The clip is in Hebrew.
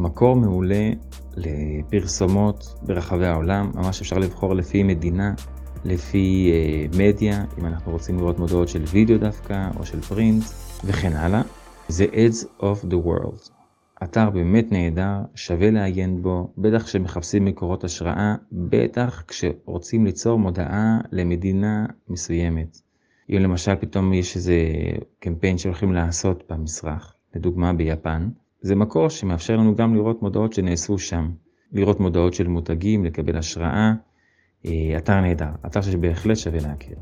מקור מעולה לפרסומות ברחבי העולם, ממש אפשר לבחור לפי מדינה, לפי uh, מדיה, אם אנחנו רוצים לראות מודעות של וידאו דווקא, או של פרינט, וכן הלאה. זה Ads of the World. אתר באמת נהדר, שווה לעיין בו, בטח כשמחפשים מקורות השראה, בטח כשרוצים ליצור מודעה למדינה מסוימת. אם למשל פתאום יש איזה קמפיין שהולכים לעשות במזרח, לדוגמה ביפן, זה מקור שמאפשר לנו גם לראות מודעות שנעשו שם. לראות מודעות של מותגים, לקבל השראה. אה, אתר נהדר, אתר שבהחלט שווה להכיר.